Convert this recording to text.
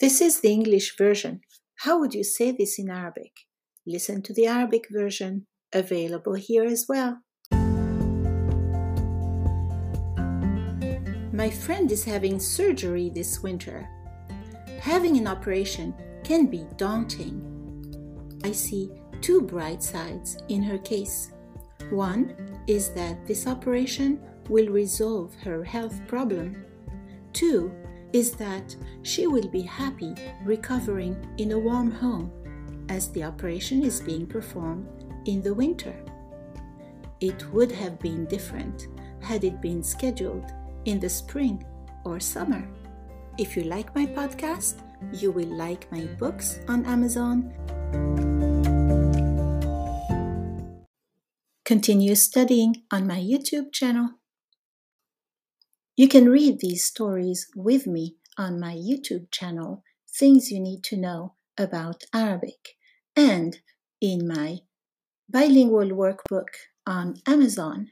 This is the English version. How would you say this in Arabic? Listen to the Arabic version, available here as well. My friend is having surgery this winter. Having an operation can be daunting. I see two bright sides in her case. One is that this operation will resolve her health problem. Two is that she will be happy recovering in a warm home as the operation is being performed in the winter. It would have been different had it been scheduled in the spring or summer. If you like my podcast, you will like my books on Amazon. Continue studying on my YouTube channel. You can read these stories with me on my YouTube channel, Things You Need to Know About Arabic, and in my bilingual workbook on Amazon.